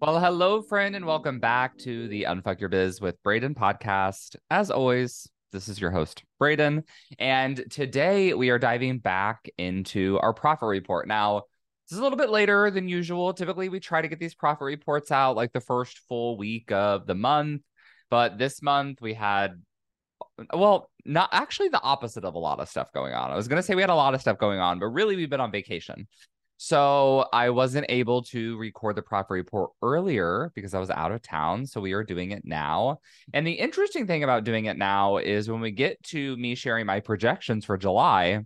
Well, hello, friend, and welcome back to the Unfuck Your Biz with Braden podcast. As always, this is your host, Braden. And today we are diving back into our profit report. Now, this is a little bit later than usual. Typically, we try to get these profit reports out like the first full week of the month. But this month we had, well, not actually the opposite of a lot of stuff going on. I was going to say we had a lot of stuff going on, but really we've been on vacation. So I wasn't able to record the profit report earlier because I was out of town. So we are doing it now. And the interesting thing about doing it now is when we get to me sharing my projections for July,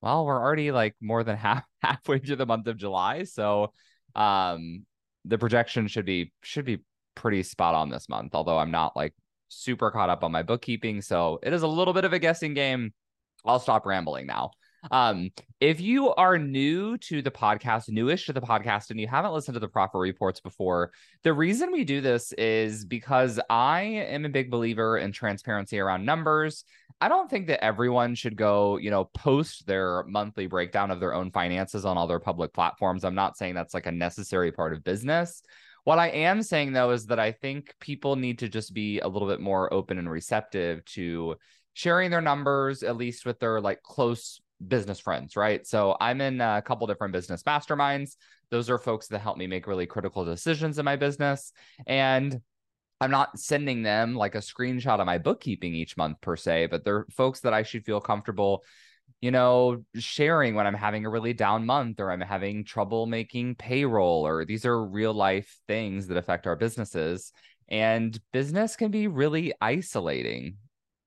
well, we're already like more than half halfway through the month of July. So um the projection should be should be pretty spot on this month, although I'm not like super caught up on my bookkeeping. So it is a little bit of a guessing game. I'll stop rambling now. Um, if you are new to the podcast, newish to the podcast, and you haven't listened to the profit reports before, the reason we do this is because I am a big believer in transparency around numbers. I don't think that everyone should go, you know, post their monthly breakdown of their own finances on all their public platforms. I'm not saying that's like a necessary part of business. What I am saying though is that I think people need to just be a little bit more open and receptive to sharing their numbers, at least with their like close business friends, right? So I'm in a couple different business masterminds. Those are folks that help me make really critical decisions in my business. And I'm not sending them like a screenshot of my bookkeeping each month per se, but they're folks that I should feel comfortable, you know, sharing when I'm having a really down month or I'm having trouble making payroll or these are real life things that affect our businesses. And business can be really isolating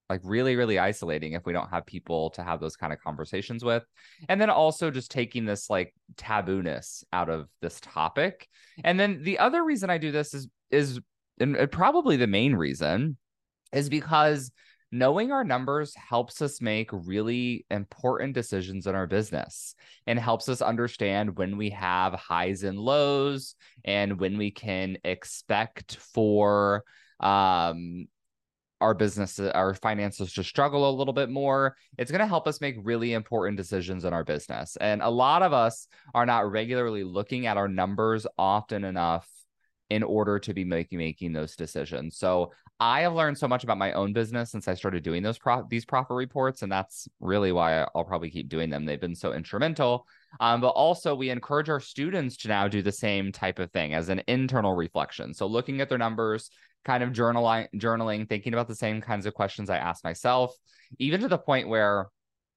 like really really isolating if we don't have people to have those kind of conversations with. And then also just taking this like tabooness out of this topic. And then the other reason i do this is is and probably the main reason is because knowing our numbers helps us make really important decisions in our business and helps us understand when we have highs and lows and when we can expect for um our business, our finances to struggle a little bit more, it's going to help us make really important decisions in our business. And a lot of us are not regularly looking at our numbers often enough in order to be making making those decisions. So I have learned so much about my own business since I started doing those these profit reports, and that's really why I'll probably keep doing them. They've been so instrumental. Um, but also we encourage our students to now do the same type of thing as an internal reflection. So looking at their numbers, kind of journaling, journaling, thinking about the same kinds of questions I ask myself, even to the point where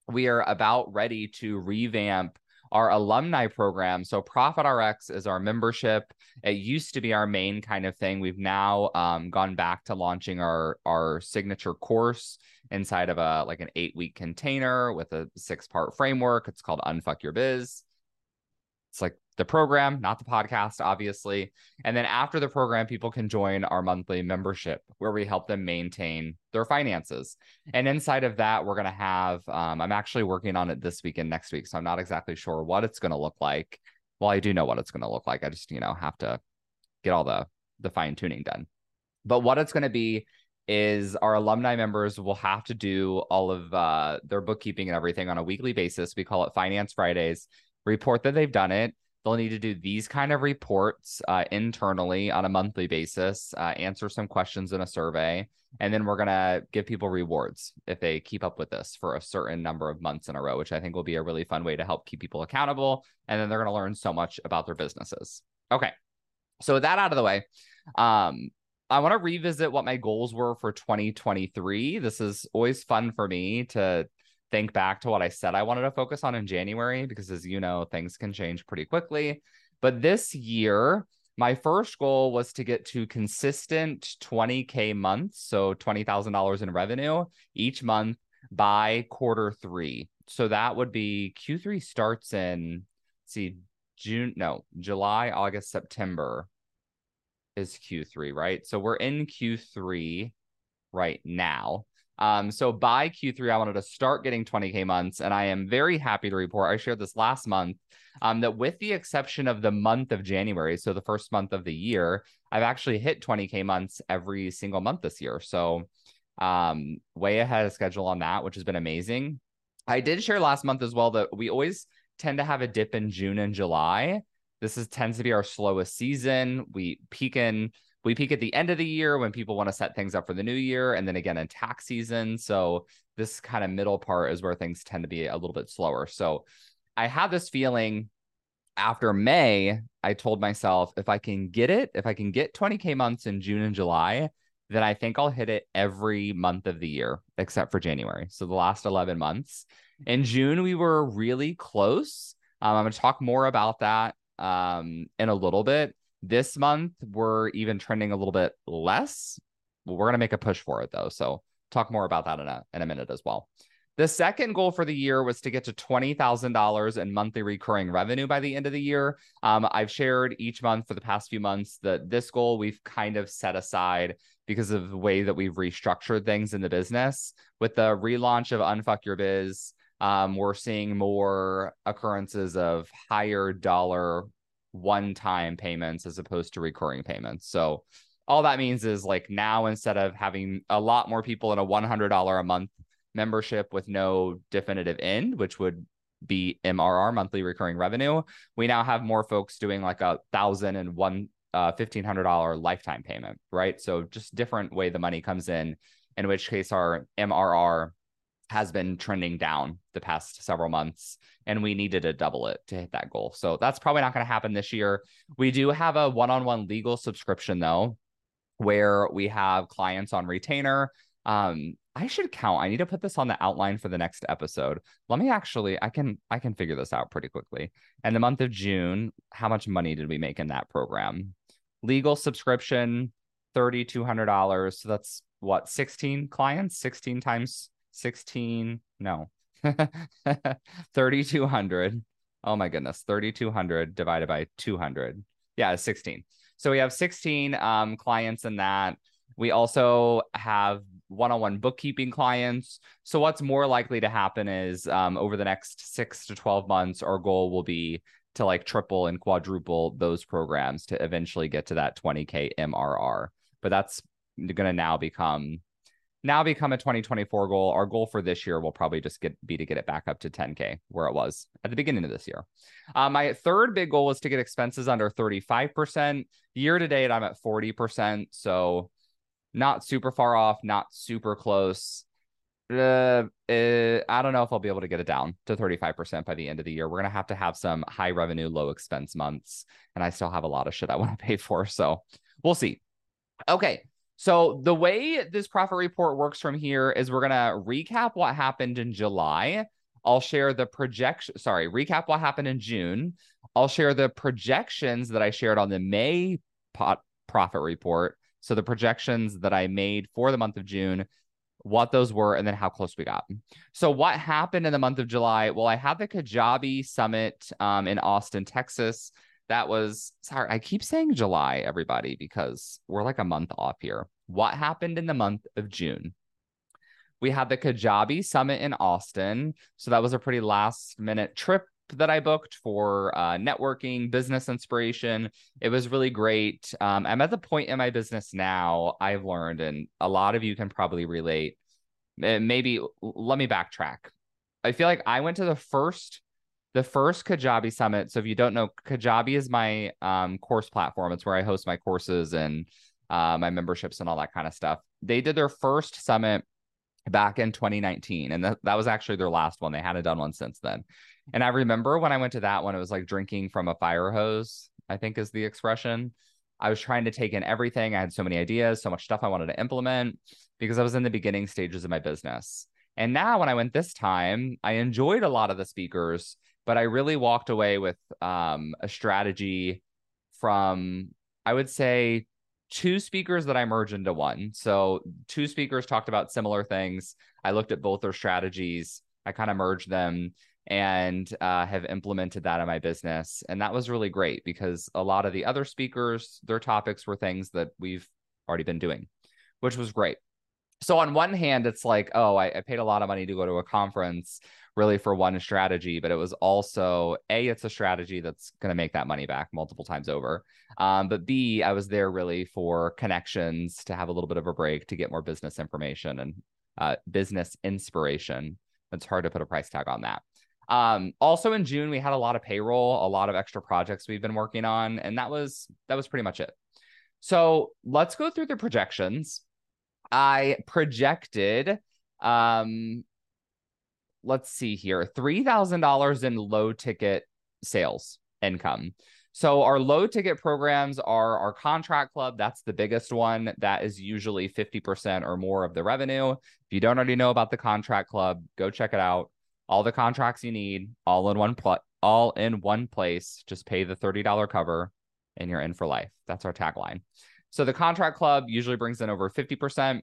we are about ready to revamp our alumni program. So Profit RX is our membership. It used to be our main kind of thing. We've now um, gone back to launching our our signature course inside of a like an eight week container with a six part framework. It's called Unfuck Your Biz. It's like the program, not the podcast, obviously. And then after the program, people can join our monthly membership where we help them maintain their finances. And inside of that, we're going to have, um, I'm actually working on it this week and next week. So I'm not exactly sure what it's going to look like. Well, I do know what it's going to look like. I just, you know, have to get all the, the fine tuning done. But what it's going to be is our alumni members will have to do all of uh, their bookkeeping and everything on a weekly basis. We call it Finance Fridays. Report that they've done it They'll need to do these kind of reports uh, internally on a monthly basis, uh, answer some questions in a survey, and then we're going to give people rewards if they keep up with this for a certain number of months in a row, which I think will be a really fun way to help keep people accountable. And then they're going to learn so much about their businesses. Okay. So, with that out of the way, um, I want to revisit what my goals were for 2023. This is always fun for me to think back to what I said I wanted to focus on in January because, as you know, things can change pretty quickly. But this year, my first goal was to get to consistent 20K months, so $20,000 in revenue each month by quarter three. So that would be Q3 starts in, see, June, no, July, August, September is Q3, right? So we're in Q3 right now. Um, so by Q3, I wanted to start getting 20K months, and I am very happy to report I shared this last month um, that with the exception of the month of January, so the first month of the year, I've actually hit 20K months every single month this year. So um, way ahead of schedule on that, which has been amazing. I did share last month as well that we always tend to have a dip in June and July. This is tends to be our slowest season. We peak in we peak at the end of the year when people want to set things up for the new year and then again in tax season so this kind of middle part is where things tend to be a little bit slower. So i had this feeling after may i told myself if i can get it if i can get 20k months in june and july then i think i'll hit it every month of the year except for january. So the last 11 months. In june we were really close. Um, i'm going to talk more about that um, in a little bit this month, we're even trending a little bit less. We're going to make a push for it though. So talk more about that in a, in a minute as well. The second goal for the year was to get to $20,000 in monthly recurring revenue by the end of the year. Um, I've shared each month for the past few months that this goal we've kind of set aside because of the way that we've restructured things in the business. With the relaunch of Unfuck Your Biz, um, we're seeing more occurrences of higher dollar one time payments as opposed to recurring payments. So all that means is like now instead of having a lot more people in a $100 a month membership with no definitive end, which would be MRR monthly recurring revenue, we now have more folks doing like a thousand and one uh, $1,500 lifetime payment, right? So just different way the money comes in, in which case our MRR has been trending down the past several months and we needed to double it to hit that goal. So that's probably not going to happen this year. We do have a one-on-one legal subscription though where we have clients on retainer. Um I should count. I need to put this on the outline for the next episode. Let me actually I can I can figure this out pretty quickly. And the month of June, how much money did we make in that program? Legal subscription $3200. So that's what 16 clients, 16 times 16 no. 3200 oh my goodness 3200 divided by 200 yeah 16 so we have 16 um, clients in that. We also have one-on-one bookkeeping clients. So what's more likely to happen is um, over the next six to 12 months our goal will be to like triple and quadruple those programs to eventually get to that 20k mrr but that's going to now become now become a 2024 goal. Our goal for this year will probably just get be to get it back up to 10k where it was at the beginning of this year. Uh, my third big goal was to get expenses under 35%. Year to date, I'm at 40%, so not super far off, not super close. Uh, uh, I don't know if I'll be able to get it down to 35% by the end of the year. We're gonna have to have some high revenue, low expense months, and I still have a lot of shit I want to pay for. So we'll see. Okay, so the way this profit report works from here is we're gonna recap what happened in July. I'll share the projection. Sorry, recap what happened in June. I'll share the projections that I shared on the May pot profit report. So the projections that I made for the month of June, what those were, and then how close we got. So what happened in the month of July? Well, I had the Kajabi Summit um, in Austin, Texas that was sorry, I keep saying July, everybody, because we're like a month off here. What happened in the month of June? We had the Kajabi Summit in Austin. So that was a pretty last minute trip that I booked for uh, networking, business inspiration. It was really great. Um, I'm at the point in my business now, I've learned, and a lot of you can probably relate. Maybe let me backtrack. I feel like I went to the first the first Kajabi summit. So if you don't know, Kajabi is my um, course platform. It's where I host my courses and uh, my memberships and all that kind of stuff. They did their first summit back in 2019, and that, that was actually their last one. They hadn't done one since then. And I remember when I went to that one, it was like drinking from a fire hose, I think is the expression. I was trying to take in everything. I had so many ideas, so much stuff I wanted to implement because I was in the beginning stages of my business. And now when I went this time, I enjoyed a lot of the speakers but I really walked away with um, a strategy from, I would say, two speakers that I merged into one. So, two speakers talked about similar things. I looked at both their strategies, I kind of merged them. and uh, have implemented that in my business. And that was really great because a lot of the other speakers, their topics were things that we've already been doing, which was great. So, on one hand, it's like, oh, I, I paid a lot of money to go to a conference really for one strategy, but it was also A, it's a strategy that's going to make that money back multiple times over. Um, but B, I was there really for connections to have a little bit of a break to get more business information and uh, business inspiration. It's hard to put a price tag on that. Um, also in June, we had a lot of payroll, a lot of extra projects we've been working on, and that was that was pretty much it. So let's go through the projections. I projected um let's see here, $3,000 in low ticket sales income. So our low ticket programs are our contract club. That's the biggest one. That is usually 50% or more of the revenue. If you don't already know about the contract club, go check it out. All the contracts you need, all in one pl- all in one place. Just pay the $30 cover and you're in for life. That's our tagline. So the contract club usually brings in over 50%.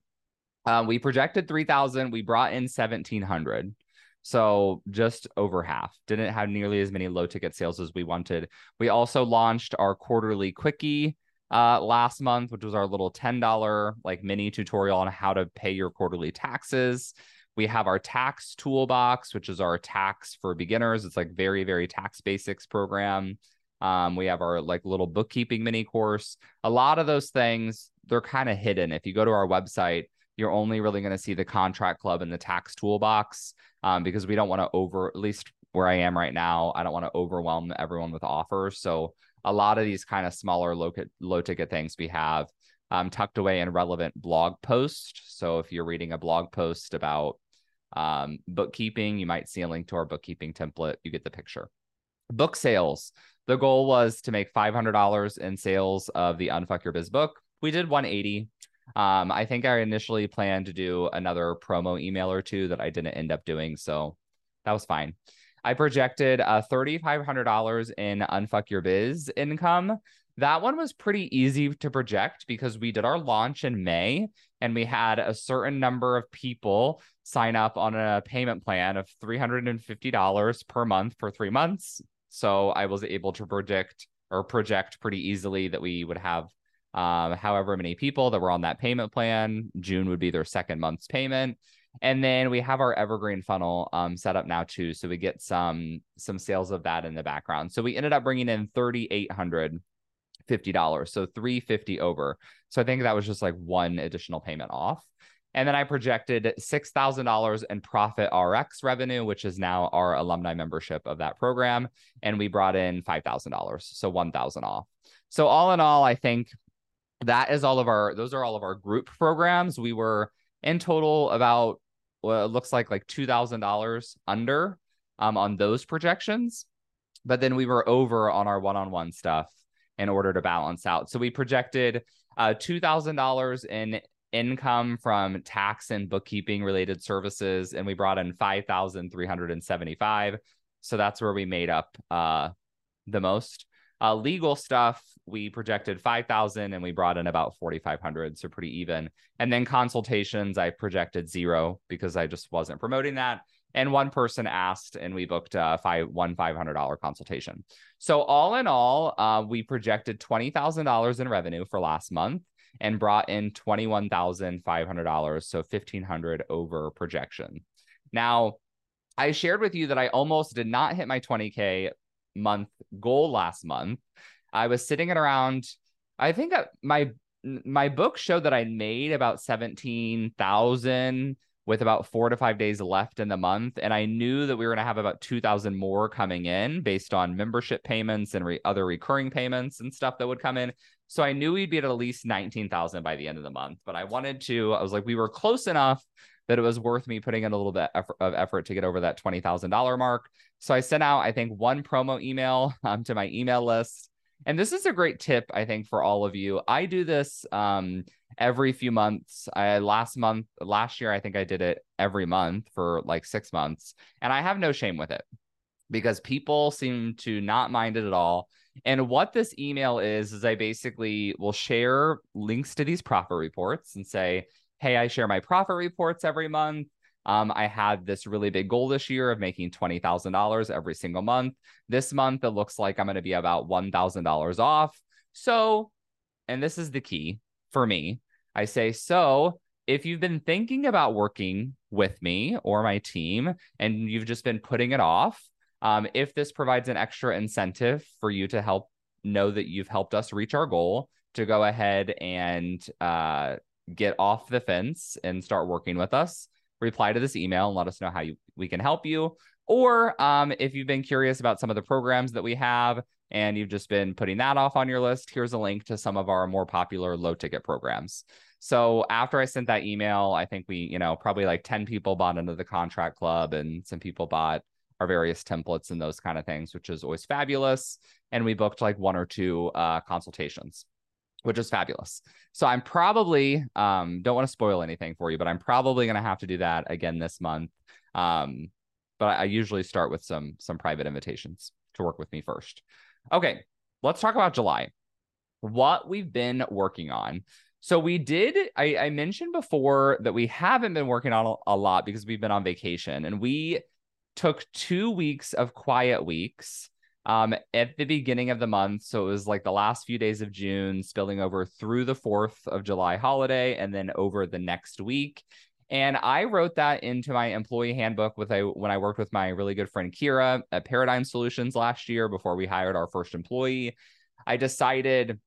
Um, we projected 3000, we brought in 1700. So just over half. Didn't have nearly as many low ticket sales as we wanted. We also launched our quarterly quickie uh, last month, which was our little $10 like mini tutorial on how to pay your quarterly taxes. We have our tax toolbox, which is our tax for beginners. It's like very, very tax basics program. Um, we have our like little bookkeeping mini course. A lot of those things, they're kind of hidden. If you go to our website, you're only really going to see the contract club and the tax toolbox um, because we don't want to over, at least where I am right now, I don't want to overwhelm everyone with offers. So a lot of these kind of smaller low, low ticket things we have um, tucked away in relevant blog posts. So if you're reading a blog post about um, bookkeeping, you might see a link to our bookkeeping template. You get the picture. Book sales. The goal was to make $500 in sales of the Unfuck Your Biz book. We did 180. Um, I think I initially planned to do another promo email or two that I didn't end up doing. So that was fine. I projected uh, $3,500 in Unfuck Your Biz income. That one was pretty easy to project because we did our launch in May and we had a certain number of people sign up on a payment plan of $350 per month for three months. So I was able to predict or project pretty easily that we would have um, however many people that were on that payment plan. June would be their second month's payment. And then we have our evergreen funnel um, set up now too, so we get some some sales of that in the background. So we ended up bringing in thirty eight hundred fifty dollars, so three fifty over. So I think that was just like one additional payment off. And then I projected six thousand dollars in Profit RX revenue, which is now our alumni membership of that program, and we brought in five thousand dollars, so one thousand off. So all in all, I think that is all of our those are all of our group programs. We were in total about well it looks like like $2000 under um, on those projections. But then we were over on our one-on-one stuff in order to balance out. So we projected uh, $2000 in income from tax and bookkeeping related services and we brought in 5375 so that's where we made up uh, the most uh, legal stuff, we projected 5,000 and we brought in about 4,500. So pretty even. And then consultations, I projected zero because I just wasn't promoting that. And one person asked, and we booked a five one five hundred dollar consultation. So all in all, uh, we projected twenty thousand dollars in revenue for last month and brought in twenty one thousand five hundred dollars, so fifteen hundred over projection. Now, I shared with you that I almost did not hit my twenty k month goal last month. I was sitting at around, I think my my book showed that I made about seventeen thousand with about four to five days left in the month, and I knew that we were going to have about two thousand more coming in based on membership payments and re- other recurring payments and stuff that would come in. So I knew we'd be at at least nineteen thousand by the end of the month. But I wanted to, I was like, we were close enough that it was worth me putting in a little bit of effort to get over that $20,000 mark. So I sent out, I think, one promo email um, to my email list. And this is a great tip, I think, for all of you. I do this um, every few months. I last month, last year, I think I did it every month for like six months. And I have no shame with it because people seem to not mind it at all. And what this email is, is I basically will share links to these profit reports and say, hey, I share my profit reports every month. Um, I had this really big goal this year of making $20,000 every single month. This month, it looks like I'm going to be about $1,000 off. So, and this is the key for me. I say, so if you've been thinking about working with me or my team and you've just been putting it off, um, if this provides an extra incentive for you to help know that you've helped us reach our goal, to go ahead and uh, get off the fence and start working with us, reply to this email and let us know how you, we can help you. Or um, if you've been curious about some of the programs that we have and you've just been putting that off on your list, here's a link to some of our more popular low ticket programs. So after I sent that email, I think we, you know, probably like 10 people bought into the contract club and some people bought our various templates and those kind of things, which is always fabulous. And we booked like one or two uh, consultations which is fabulous. So I'm probably um, don't want to spoil anything for you, but I'm probably going to have to do that again this month. Um, but I, I usually start with some some private invitations to work with me first. Okay, let's talk about July. What we've been working on. So we did. I, I mentioned before that we haven't been working on a, a lot because we've been on vacation, and we took two weeks of quiet weeks um, at the beginning of the month. So it was like the last few days of June, spilling over through the 4th of July holiday and then over the next week. And I wrote that into my employee handbook with a when I worked with my really good friend Kira at Paradigm Solutions last year before we hired our first employee. I decided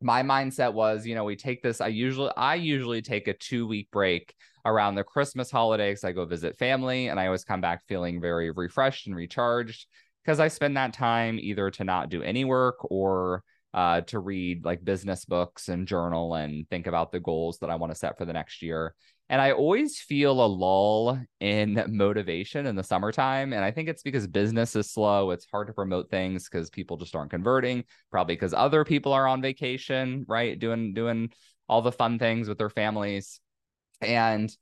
my mindset was, you know, we take this. I usually I usually take a two week break around the Christmas holidays. I go visit family and I always come back feeling very refreshed and recharged because I spend that time either to not do any work or uh, to read like business books and journal and think about the goals that I want to set for the next year. And I always feel a lull in motivation in the summertime. And I think it's because business is slow. It's hard to promote things because people just aren't converting, probably because other people are on vacation, right? Doing doing all the fun things with their families. And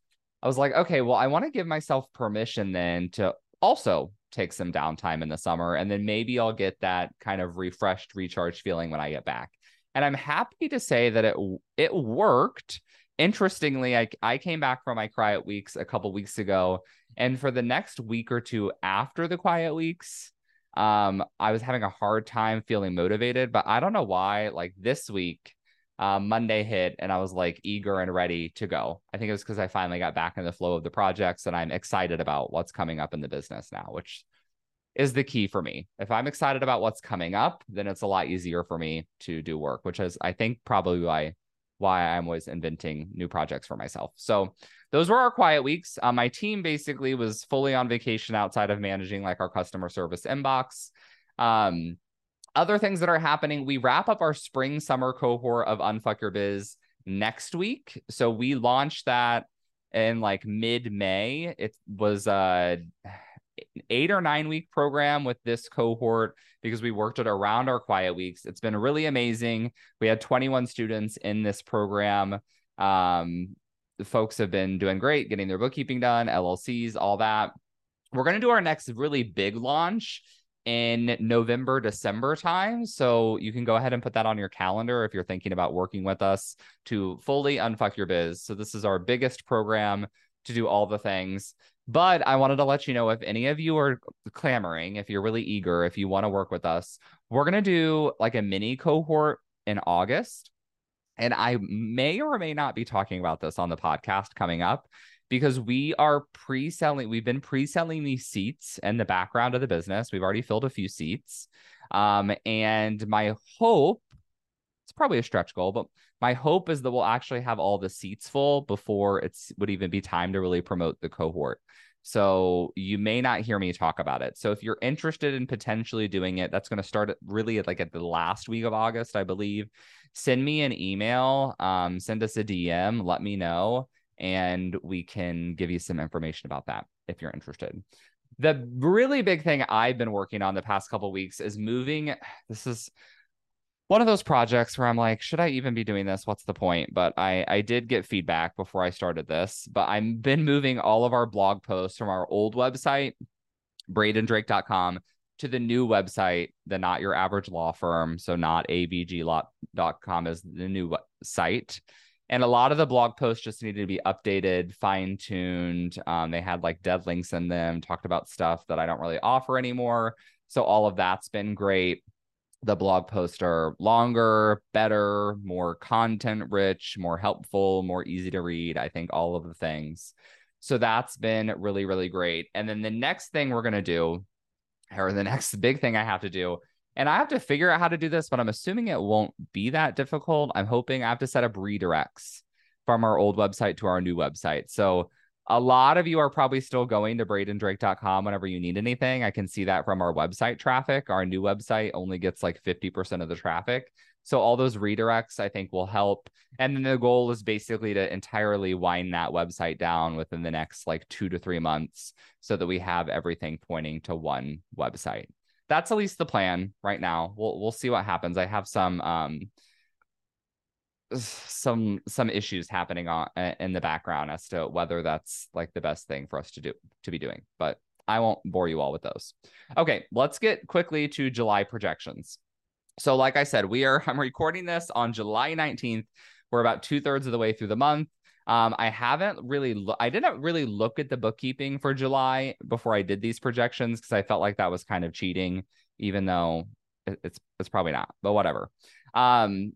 I was like, okay, well, I want to give myself permission then to also take some downtime in the summer and then maybe I'll get that kind of refreshed recharged feeling when I get back. And I'm happy to say that it it worked. Interestingly, I I came back from my quiet weeks a couple weeks ago and for the next week or two after the quiet weeks, um I was having a hard time feeling motivated, but I don't know why like this week um, Monday hit and I was like eager and ready to go. I think it was because I finally got back in the flow of the projects and I'm excited about what's coming up in the business now, which is the key for me. If I'm excited about what's coming up, then it's a lot easier for me to do work, which is I think probably why why I'm always inventing new projects for myself. So those were our quiet weeks. Uh, my team basically was fully on vacation outside of managing like our customer service inbox. Um, other things that are happening, we wrap up our spring summer cohort of Unfuck Your Biz next week. So we launched that in like mid May. It was a eight or nine week program with this cohort because we worked it around our quiet weeks. It's been really amazing. We had 21 students in this program. Um, the folks have been doing great, getting their bookkeeping done, LLCs, all that. We're going to do our next really big launch in November, December time. So you can go ahead and put that on your calendar if you're thinking about working with us to fully unfuck your biz. So this is our biggest program to do all the things. But I wanted to let you know if any of you are clamoring, if you're really eager, if you want to work with us, we're going to do like a mini cohort in August. And I may or may not be talking about this on the podcast coming up because we are pre-selling we've been pre-selling these seats in the background of the business we've already filled a few seats um, and my hope it's probably a stretch goal but my hope is that we'll actually have all the seats full before it would even be time to really promote the cohort so you may not hear me talk about it so if you're interested in potentially doing it that's going to start really at like at the last week of august i believe send me an email um, send us a dm let me know and we can give you some information about that if you're interested. The really big thing I've been working on the past couple weeks is moving. This is one of those projects where I'm like, should I even be doing this? What's the point? But I I did get feedback before I started this. But I've been moving all of our blog posts from our old website, bradendrake.com, to the new website, the Not Your Average Law Firm. So notavglaw.com is the new site And a lot of the blog posts just needed to be updated, fine tuned. Um, they had like dead links in them, talked about stuff that I don't really offer anymore. So all of that's been great. The blog posts are longer, better, more content rich, more helpful, more easy to read. I think all of the things. So that's been really, really great. And then the next thing we're going to do, or the next big thing I have to do, and I have to figure out how to do this, but I'm assuming it won't be that difficult. I'm hoping I have to set up redirects from our old website to our new website. So a lot of you are probably still going to bradendrake.com whenever you need anything. I can see that from our website traffic. Our new website only gets like 50% of the traffic. So all those redirects I think will help. And then the goal is basically to entirely wind that website down within the next like two to three months so that we have everything pointing to one website that's at least the plan right now. We'll we'll see what happens. I have some um some some issues happening on in the background as to whether that's like the best thing for us to do to be doing. But I won't bore you all with those. Okay, let's get quickly to July projections. So, like I said, we are I'm recording this on July 19th. We're about two thirds of the way through the month. Um, I haven't really, lo- I didn't really look at the bookkeeping for July before I did these projections because I felt like that was kind of cheating, even though it's it's probably not, but whatever. Um,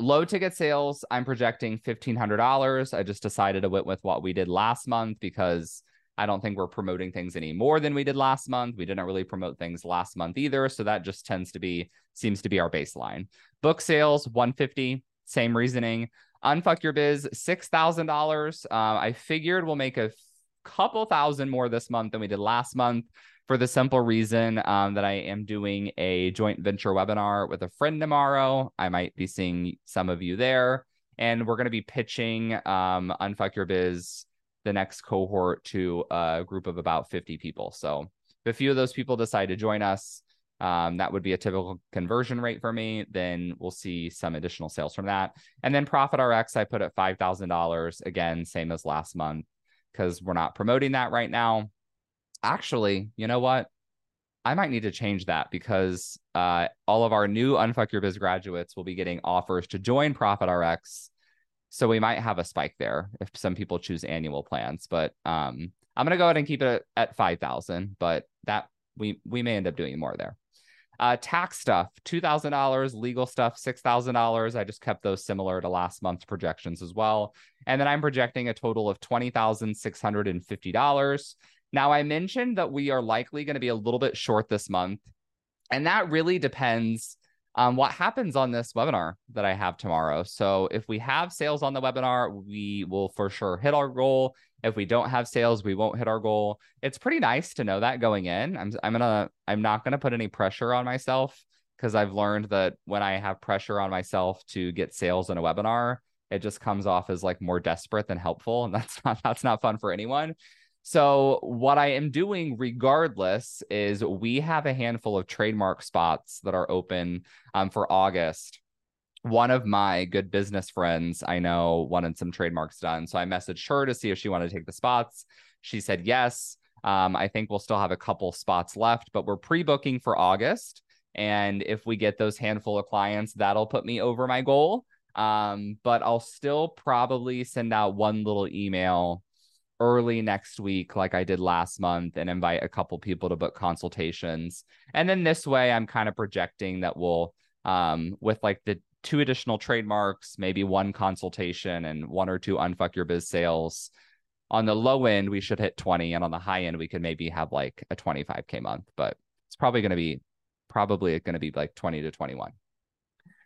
low ticket sales, I'm projecting fifteen hundred dollars. I just decided to went with what we did last month because I don't think we're promoting things any more than we did last month. We didn't really promote things last month either, so that just tends to be seems to be our baseline. Book sales 150, same reasoning. Unfuck Your Biz, $6,000. Uh, I figured we'll make a couple thousand more this month than we did last month for the simple reason um, that I am doing a joint venture webinar with a friend tomorrow. I might be seeing some of you there. And we're going to be pitching um, Unfuck Your Biz, the next cohort, to a group of about 50 people. So if a few of those people decide to join us, um, that would be a typical conversion rate for me. Then we'll see some additional sales from that. And then Profit RX, I put at $5,000. Again, same as last month because we're not promoting that right now. Actually, you know what? I might need to change that because uh, all of our new Unfuck Your Biz graduates will be getting offers to join Profit RX. So we might have a spike there if some people choose annual plans. But um, I'm going to go ahead and keep it at 5,000, but that we we may end up doing more there. Uh, tax stuff, $2,000, legal stuff, $6,000. I just kept those similar to last month's projections as well. And then I'm projecting a total of $20,650. Now, I mentioned that we are likely going to be a little bit short this month. And that really depends on what happens on this webinar that I have tomorrow. So if we have sales on the webinar, we will for sure hit our goal. If we don't have sales, we won't hit our goal. It's pretty nice to know that going in. I'm I'm gonna I'm not gonna put any pressure on myself because I've learned that when I have pressure on myself to get sales in a webinar, it just comes off as like more desperate than helpful, and that's not that's not fun for anyone. So what I am doing regardless is we have a handful of trademark spots that are open um, for August one of my good business friends I know wanted some trademarks done. So I messaged her to see if she wanted to take the spots. She said yes. Um, I think we'll still have a couple spots left, but we're pre booking for August. And if we get those handful of clients, that'll put me over my goal. Um, but I'll still probably send out one little email early next week, like I did last month, and invite a couple people to book consultations. And then this way, I'm kind of projecting that we'll, um, with like the two additional trademarks, maybe one consultation, and one or two unfuck your biz sales. On the low end, we should hit 20, and on the high end, we could maybe have like a 25k month, but it's probably going to be probably going to be like 20 to 21.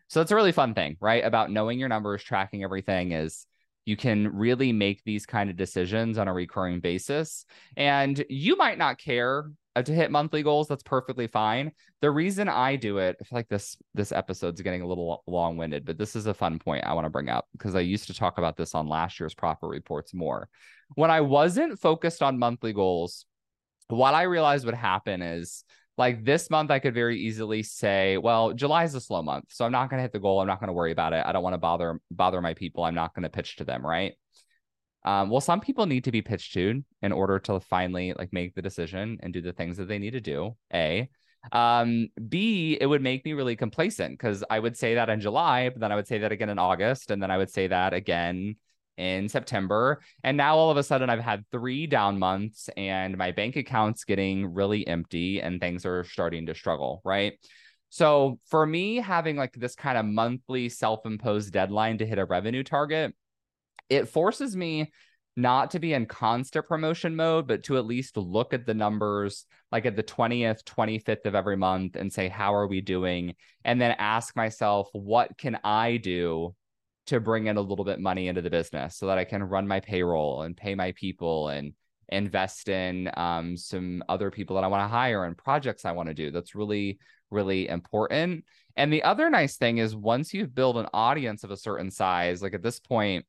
So that's a really fun thing, right? About knowing your numbers, tracking everything is you can really make these kind of decisions on a recurring basis. And you might not care uh, to hit monthly goals. That's perfectly fine. The reason i do it i feel like this this episode's getting a little long-winded but this is a fun point i want to bring up because i used to talk about this on last year's profit reports more. When i wasn't focused on monthly goals what i realized would happen is like this month i could very easily say well july is a slow month so i'm not going to hit the goal i'm not going to worry about it i don't want to bother bother my people i'm not going to pitch to them right um, well, some people need to be pitched to in order to finally like make the decision and do the things that they need to do. A, Um, B, it would make me really complacent because I would say that in July, but then I would say that again in August, and then I would say that again in September. And now all of a sudden I've had three down months and my bank account's getting really empty and things are starting to struggle, right? So for me, having like this kind of monthly self imposed deadline to hit a revenue target, it forces me not to be in constant promotion mode, but to at least look at the numbers like at the 20th, 25th of every month and say, how are we doing? And then ask myself, what can I do to bring in a little bit money into the business so that I can run my payroll and pay my people and invest in um, some other people that I want to hire and projects I want to do. That's really, really important. And the other nice thing is once you've built an audience of a certain size, like at this point,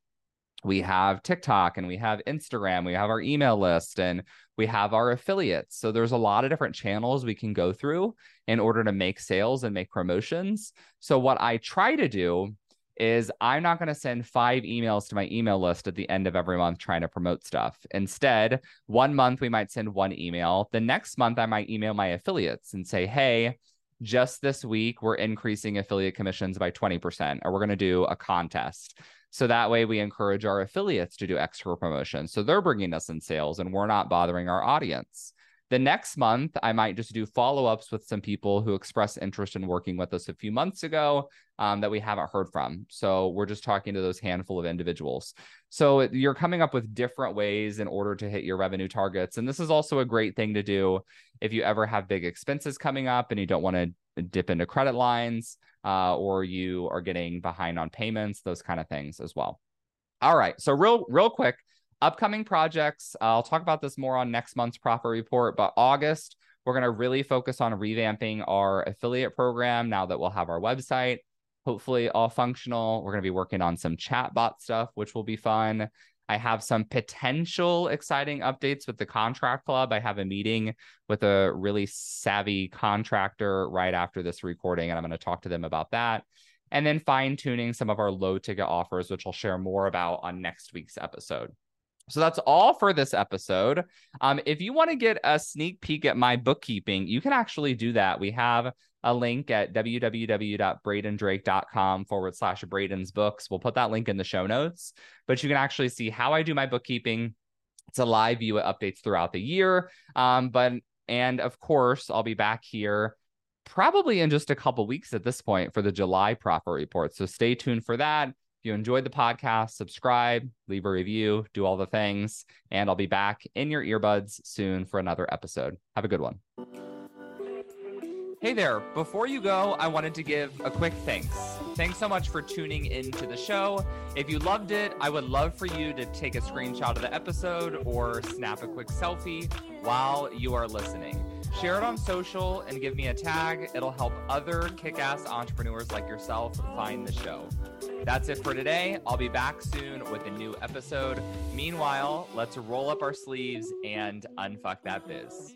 we have TikTok and we have Instagram, we have our email list and we have our affiliates. So there's a lot of different channels we can go through in order to make sales and make promotions. So what I try to do is I'm not going to send five emails to my email list at the end of every month trying to promote stuff. Instead, one month we might send one email. The next month I might email my affiliates and say, "Hey, just this week we're increasing affiliate commissions by 20% or we're going to do a contest." So that way we encourage our affiliates to do extra promotion. So they're bringing us in sales and we're not bothering our audience. The next month, I might just do follow ups with some people who expressed interest in working with us a few months ago um, that we haven't heard from. So we're just talking to those handful of individuals. So you're coming up with different ways in order to hit your revenue targets. And this is also a great thing to do if you ever have big expenses coming up and you don't want to dip into credit lines uh, or you are getting behind on payments, those kind of things as well. All right. So real, real quick, upcoming projects. Uh, I'll talk about this more on next month's profit report, but August, we're going to really focus on revamping our affiliate program now that we'll have our website, hopefully all functional. We're going to be working on some chatbot stuff, which will be fun. I have some potential exciting updates with the contract club. I have a meeting with a really savvy contractor right after this recording, and I'm going to talk to them about that. And then fine tuning some of our low ticket offers, which I'll share more about on next week's episode. So that's all for this episode. Um, if you want to get a sneak peek at my bookkeeping, you can actually do that. We have a link at www.bradendrake.com forward slash Braden's books. We'll put that link in the show notes, but you can actually see how I do my bookkeeping. It's a live view of updates throughout the year. Um, but and of course, I'll be back here probably in just a couple weeks at this point for the July profit report. So stay tuned for that you enjoyed the podcast, subscribe, leave a review, do all the things, and I'll be back in your earbuds soon for another episode. Have a good one. Hey there. Before you go, I wanted to give a quick thanks. Thanks so much for tuning into the show. If you loved it, I would love for you to take a screenshot of the episode or snap a quick selfie while you are listening. Share it on social and give me a tag. It'll help other kick ass entrepreneurs like yourself find the show. That's it for today. I'll be back soon with a new episode. Meanwhile, let's roll up our sleeves and unfuck that biz.